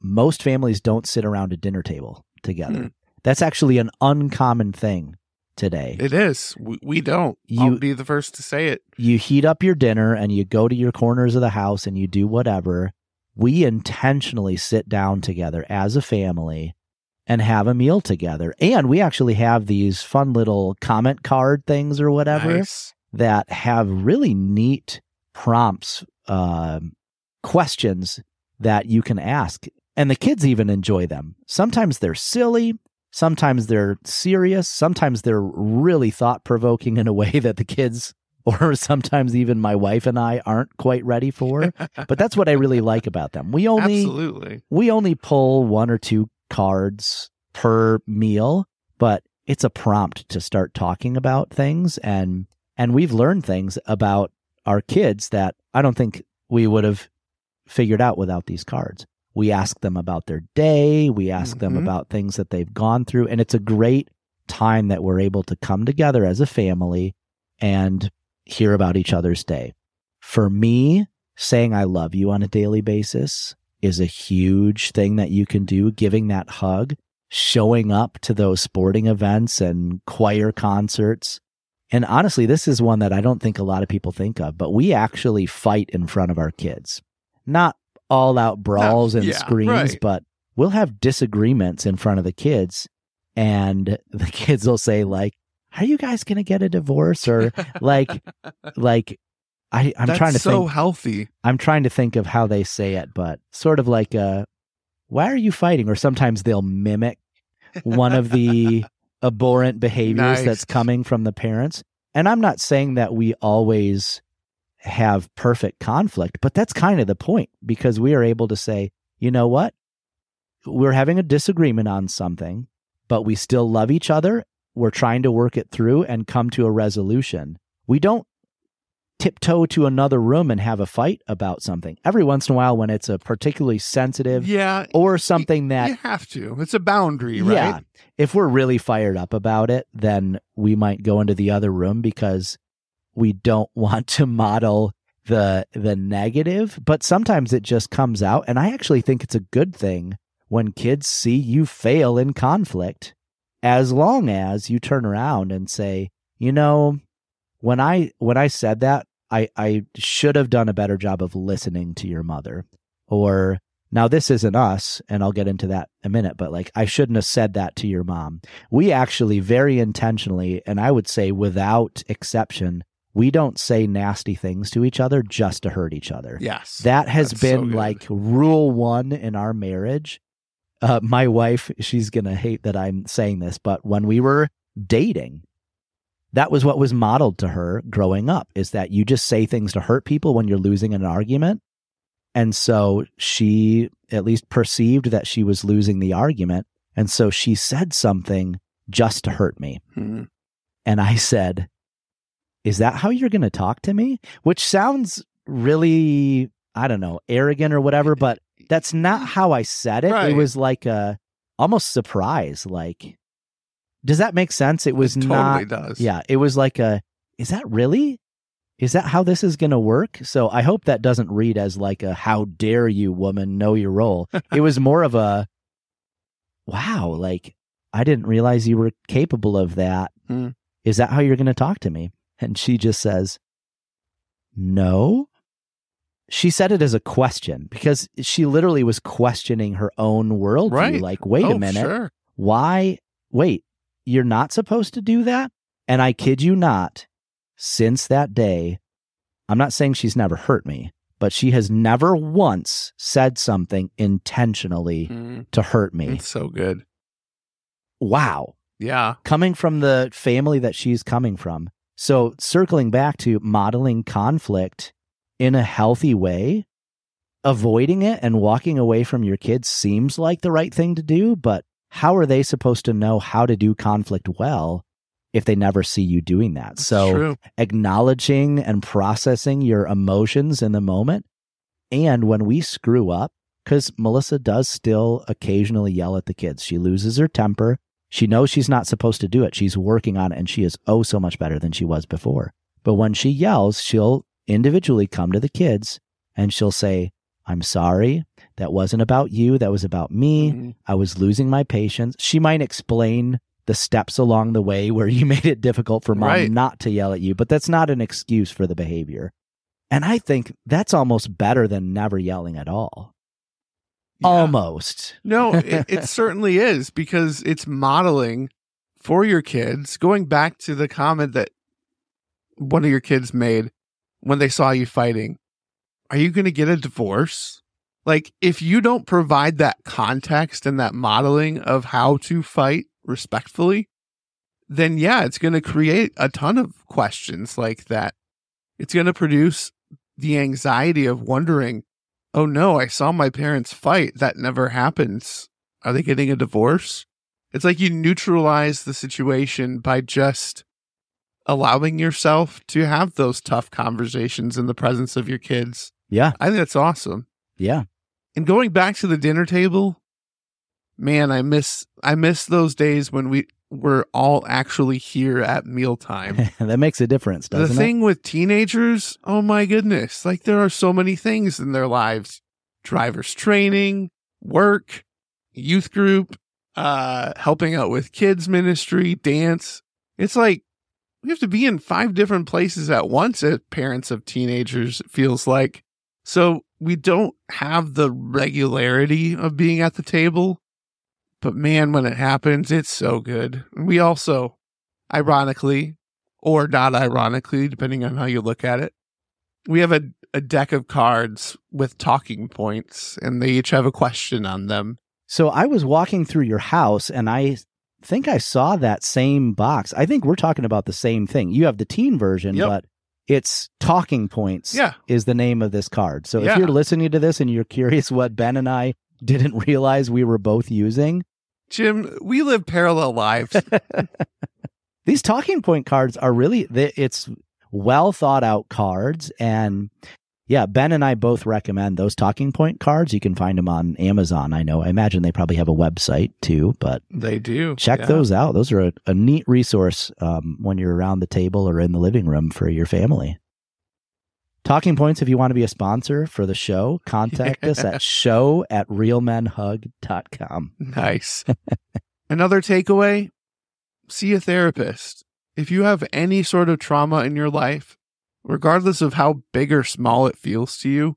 most families don't sit around a dinner table together. Hmm. That's actually an uncommon thing today. It is. We, we don't. You- I'll be the first to say it. you heat up your dinner and you go to your corners of the house and you do whatever. We intentionally sit down together as a family and have a meal together. And we actually have these fun little comment card things or whatever Nice. that have really neat prompts, um, questions that you can ask. And the kids even enjoy them. Sometimes they're silly. Sometimes they're serious. Sometimes they're really thought provoking in a way (laughs) that the kids, (laughs) or sometimes even my wife and I, aren't quite ready for. But that's what I really like about them. We only Absolutely. we only pull one or two cards per meal, but it's a prompt to start talking about things and and we've learned things about our kids that I don't think we would have figured out without these cards. We ask them about their day, we ask them Mhm. about things that they've gone through and it's a great time that we're able to come together as a family and hear about each other's day. For me, saying I love you on a daily basis is a huge thing that you can do. Giving that hug, showing up to those sporting events and choir concerts. And honestly, this is one that I don't think a lot of people think of, but we actually fight in front of our kids. Not all out brawls and yeah, screams, right. but we'll have disagreements in front of the kids. And (laughs) the kids will say, like, are you guys going to get a divorce or like (laughs) like I I'm That's trying to so think healthy. I'm trying to think of how they say it, but sort of like uh why are you fighting? Or sometimes they'll mimic one of the (laughs) abhorrent behaviors Nice. that's coming from the parents. And I'm not saying that we always have perfect conflict, but that's kind of the point because we are able to say, you know what? We're having a disagreement on something, but we still love each other. We're trying to work it through and come to a resolution. We don't tiptoe to another room and have a fight about something. Every once in a while, when it's a particularly sensitive Yeah. or something that you have to. It's a boundary, right? yeah. If we're really fired up about it, then we might go into the other room because we don't (laughs) want to model the the negative, but sometimes it just comes out and I actually think it's a good thing when kids see you fail in conflict as long as you turn around and say, "You know, when I when I said that, I I should have done a better job of listening to your mother." Or now this isn't us, and I'll get into that in a minute, but like I shouldn't have said that to your mom. We actually very intentionally, and I would say without exception, we don't say nasty things to each other just to hurt each other. Yes. That has That's so been like rule one in our marriage. Uh, my wife, she's going to hate that I'm saying this, but when we were dating, that was what was modeled to her growing up is that you just say things to hurt people when you're losing an argument. And so she at least perceived that she was losing the argument. And so she said something just to hurt me. Hmm. And I said, Is that how you're going to talk to me? Which sounds really, I don't know, arrogant or whatever, (laughs) but that's not how I said it. It was like a almost surprise. Like, does that make sense? It was it not. totally does. Yeah. It was like a, Is that really? Is that how this is going to work? So I hope that doesn't read as like a, How dare you, woman, know your role. it was more of a, Wow, like, I didn't realize you were capable of that. Hmm. Is that how you're going to talk to me? And she just says, No. She said it as a question because she literally was questioning her own worldview. Right. Like, wait oh, a minute. Sure. Why? Wait, you're not supposed to do that? And I kid you not, since that day, I'm not saying she's never hurt me, but she has never once said something intentionally Hmm. to hurt me. It's so good. Wow. Yeah. coming from the family that she's coming from. So, circling back to modeling conflict in a healthy way, avoiding it and walking away from your kids seems like the right thing to do, but how are they supposed to know how to do conflict well if they never see you doing that? So, true. acknowledging and processing your emotions in the moment. And when we screw up, because Melissa does still occasionally yell at the kids, she loses her temper. She knows she's not supposed to do it. She's working on it and she is oh so much better than she was before. But when she yells, she'll individually come to the kids and she'll say, I'm sorry. That wasn't about you. That was about me. Mhm. I was losing my patience. She might explain the steps along the way where you (laughs) made it difficult for mom Right. not to yell at you, but that's not an excuse for the behavior. And I think that's almost better than never yelling at all. Yeah. Almost. No, (laughs) it, it certainly is because it's modeling for your kids. Going back to the comment that one of your kids made when they saw you fighting, are you going to get a divorce? Like, if you don't provide that context and that modeling of how to fight respectfully, then yeah, it's going to create a ton of questions like that. It's going to produce the anxiety of wondering, oh no, I saw my parents fight. That never happens. Are they getting a divorce? It's like you neutralize the situation by just allowing yourself to have those tough conversations in the presence of your kids. Yeah. I think that's awesome. Yeah. And going back to the dinner table, man, I miss I miss those days when we were all actually here at mealtime. (laughs) that makes a difference, the doesn't thing with teenagers, oh my goodness, like there are so many things in their lives. Driver's training, work, youth group, uh helping out with kids ministry, dance. It's like we have to be in five different places at once as parents of teenagers, it feels like. So we don't have the regularity of being at the table. But man, when it happens, it's so good. We also ironically, or not ironically, depending on how you look at it. We have a, a deck of cards with talking points, and they each have a question on them. So I was walking through your house and I think I saw that same box. I think we're talking about the same thing. You have the teen version, Yep. but it's talking points Yeah. is the name of this card. So Yeah. if you're listening to this and you're curious what Ben and I didn't (laughs) realize we were both using, Jim, we live parallel lives. (laughs) these talking point cards are really it's well thought out cards and yeah ben and i both recommend those talking point cards you can find them on amazon i know i imagine they probably have a website too but they do. check Yeah. those out those are a, a neat resource um, when you're around the table or in the living room for your family talking points if you want to be a sponsor for the show contact us at (laughs) show at realmenhug.com Nice. Another takeaway see a therapist. If you have any sort of trauma in your life, regardless of how big or small it feels to you,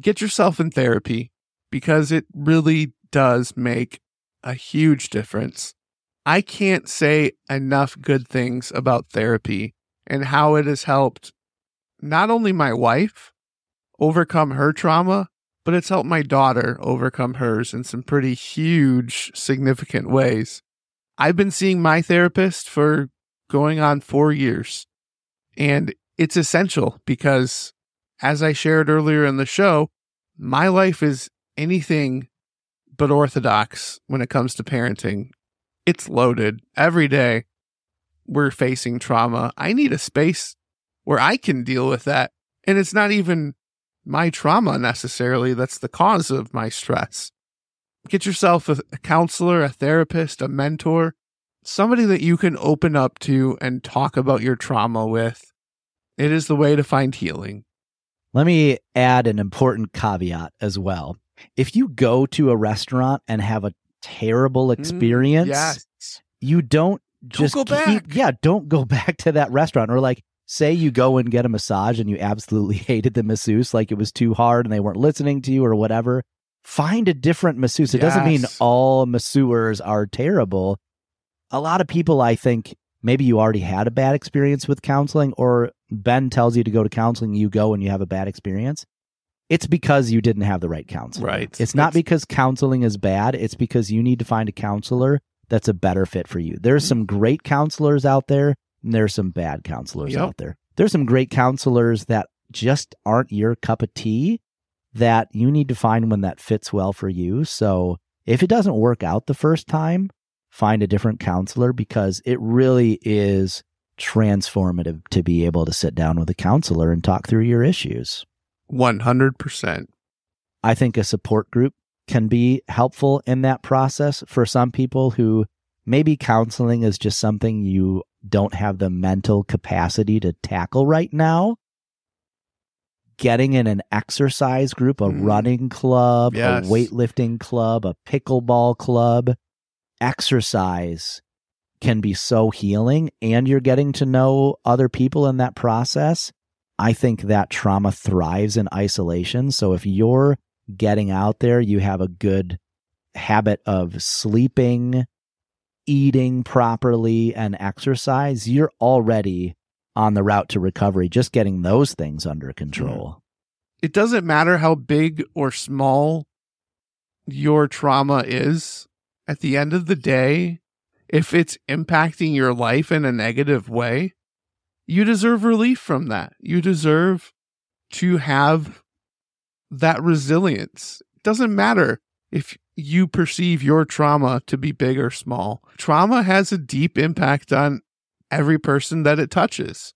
get yourself in therapy because it really does make a huge difference. I can't say enough good things about therapy and how it has helped not only my wife overcome her trauma, but it's helped my daughter overcome hers in some pretty huge, significant ways. I've been seeing my therapist for going on four years, and it's essential because, as I shared earlier in the show, my life is anything but orthodox when it comes to parenting. It's loaded every day. We're facing trauma. I need a space where I can deal with that. And it's not even my trauma necessarily that's the cause of my stress. Get yourself a, a counselor, a therapist, a mentor, somebody that you can open up to and talk about your trauma with. It is the way to find healing. Let me add an important caveat as well. If you go to a restaurant and have a terrible experience, Mm, yes. you don't just go keep- back. yeah, don't go (laughs) back to that restaurant. Or like, say you go and get a massage and you absolutely (laughs) hated the masseuse, like it was too hard and they weren't listening to you or whatever. Find a different masseuse. It doesn't mean all masseurs are terrible. A lot of people, I think, maybe you already had a bad experience with counseling, or Ben tells you to go to counseling, you go and you have a bad experience. It's because you didn't have the right counselor. Right. It's not It's- because counseling is bad. It's because you need to find a counselor that's a better fit for you. There's some great counselors out there, and there's some bad counselors Yep. out there. There's some great counselors that just aren't your cup of tea that you need to find one that fits well for you. So if it doesn't work out the first time, find a different counselor because it really is transformative to be able to sit down with a counselor and talk through your issues. 100%. I think a support group can be helpful in that process for some people who maybe counseling is just something you don't have the mental capacity to tackle right now. Getting in an exercise group, a Mm. running club, Yes. a weightlifting club, a pickleball club, exercise can be so healing and you're getting to know other people in that process. I think that trauma thrives in isolation. So if you're getting out there, you have a good habit of sleeping, eating properly, and exercise, you're already on the route to recovery, just getting those things under control. It doesn't matter how big or small your trauma is. At the end of the day, if it's impacting your life in a negative way, you deserve relief from that. You deserve to have that resilience. It doesn't matter if you perceive your trauma to be big or small. Trauma has a deep impact on every person that it touches.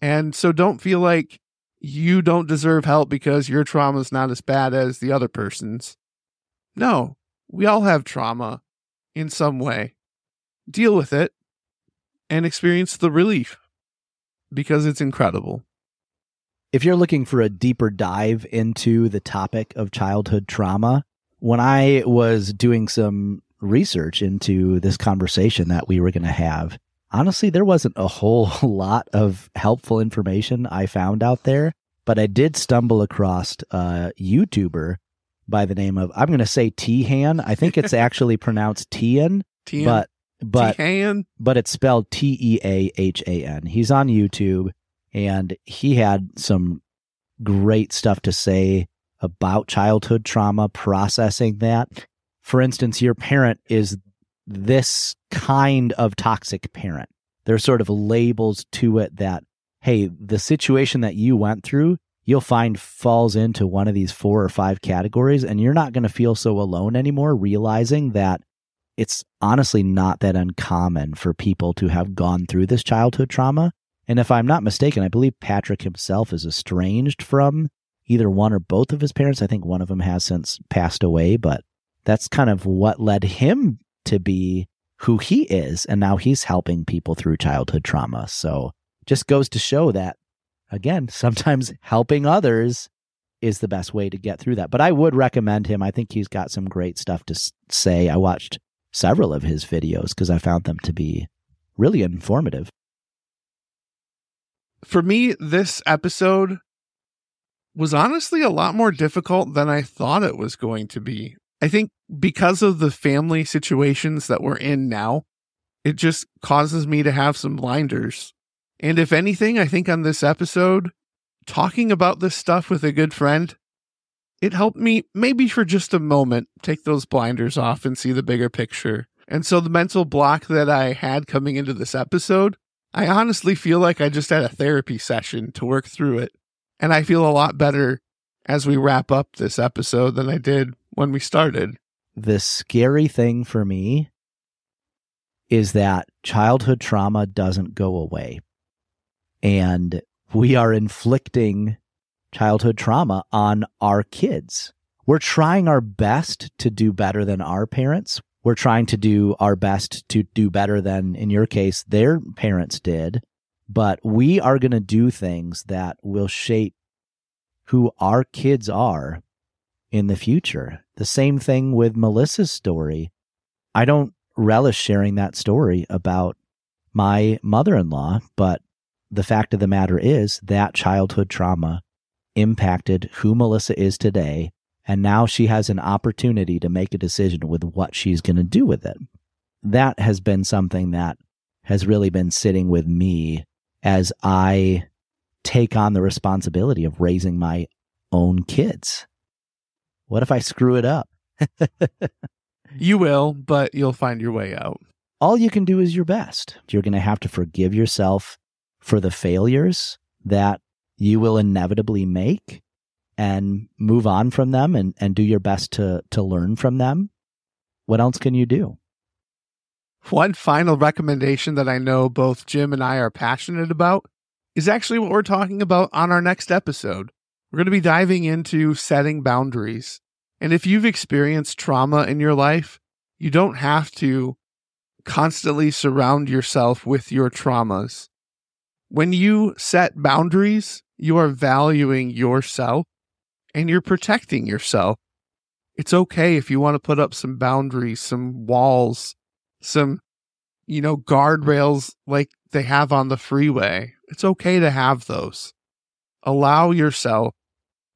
And so don't feel like you don't deserve help because your trauma is not as bad as the other person's. No, we all have trauma in some way. Deal with it and experience the relief because it's incredible. If you're looking for a deeper dive into the topic of childhood trauma, when I was doing some research into this conversation that we were going to have, honestly, there wasn't a whole (laughs) lot of helpful information I found out there, but I did stumble across a YouTuber by the name of, I'm going to say Tihan. I think it's actually pronounced Tian, Tian, but but but it's spelled T E A H A N. He's on YouTube and he had some great stuff to say about childhood trauma, processing that. For instance, your parent is this kind of toxic parent. There's sort of labels to it that, hey, the situation that you went through, you'll find falls into one of these four or five categories, and you're not going to feel so alone anymore, realizing that it's honestly not that uncommon for people to have gone through this childhood trauma. And if I'm not mistaken, I believe Patrick himself is estranged from either one or both of his parents. I think one of them has since passed away, but that's kind of what led him to be who he is. And now he's helping people through childhood trauma. So just goes to show that, again, sometimes (laughs) helping others is the best way to get through that. But I would recommend him. I think he's got some great stuff to say. I watched several of his videos because I found them to be really informative. For me, this episode was honestly a lot more difficult than I thought it was going to be. I think because of the family situations that we're in now, it just causes me to have some blinders. And if anything, I think on this episode, talking about this stuff with a good friend, it helped me maybe for just a moment take those blinders off and see the bigger picture. And so the mental block that I had coming into this episode, I honestly feel like I just had a therapy session to work through it. And I feel a lot better as we wrap up this episode than I did when we started. The scary thing for me is that childhood trauma doesn't go away. And we are inflicting childhood trauma on our kids. We're trying our best to do better than our parents. We're trying to do our best to do better than, in your case, their parents did. But we are going to do things that will shape who our kids are in the future. The same thing with Melissa's story. I don't relish sharing that story about my mother in law, but the fact of the matter is that childhood trauma impacted who Melissa is today. And now she has an opportunity to make a decision with what she's going to do with it. That has been something that has really been sitting with me as I take on the responsibility of raising my own kids. What if I screw it up? (laughs) You will, but you'll find your way out. All you can do is your best. You're going to have to forgive yourself for the failures that you will inevitably make and move on from them and, and do your best to, to learn from them. What else can you do? One final recommendation that I know both Jim and I are passionate about is actually what we're talking about on our next episode. We're going to be diving into setting boundaries. And if you've experienced trauma in your life, you don't have to constantly surround yourself with your traumas. When you set boundaries, you are valuing yourself and you're protecting yourself. It's okay if you want to put up some boundaries, some walls, some, you know, guardrails like they have on the freeway. It's okay to have those. Allow yourself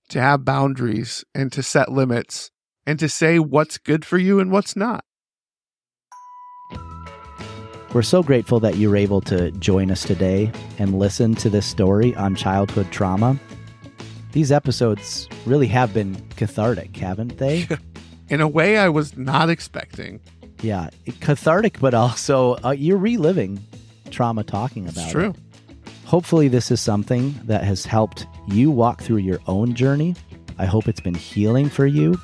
to have boundaries and to set limits and to say what's good for you and what's not. We're so grateful that you were able to join us today and listen to this story on childhood trauma. These episodes really have been cathartic, haven't they? (laughs) In a way I was not expecting. yeah, cathartic, but also uh, you're reliving trauma talking about It's it. true. Hopefully, this is something that has helped you walk through your own journey. I hope it's been healing for you.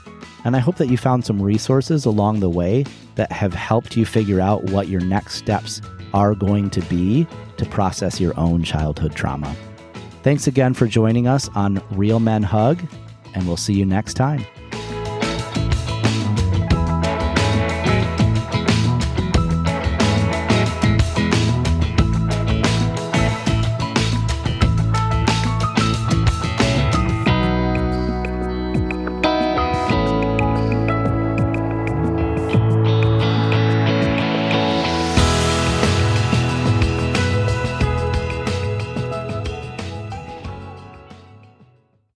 And I hope that you found some resources along the way that have helped you figure out what your next steps are going to be to process your own childhood trauma. Thanks again for joining us on Real Men Hug, and we'll see you next time.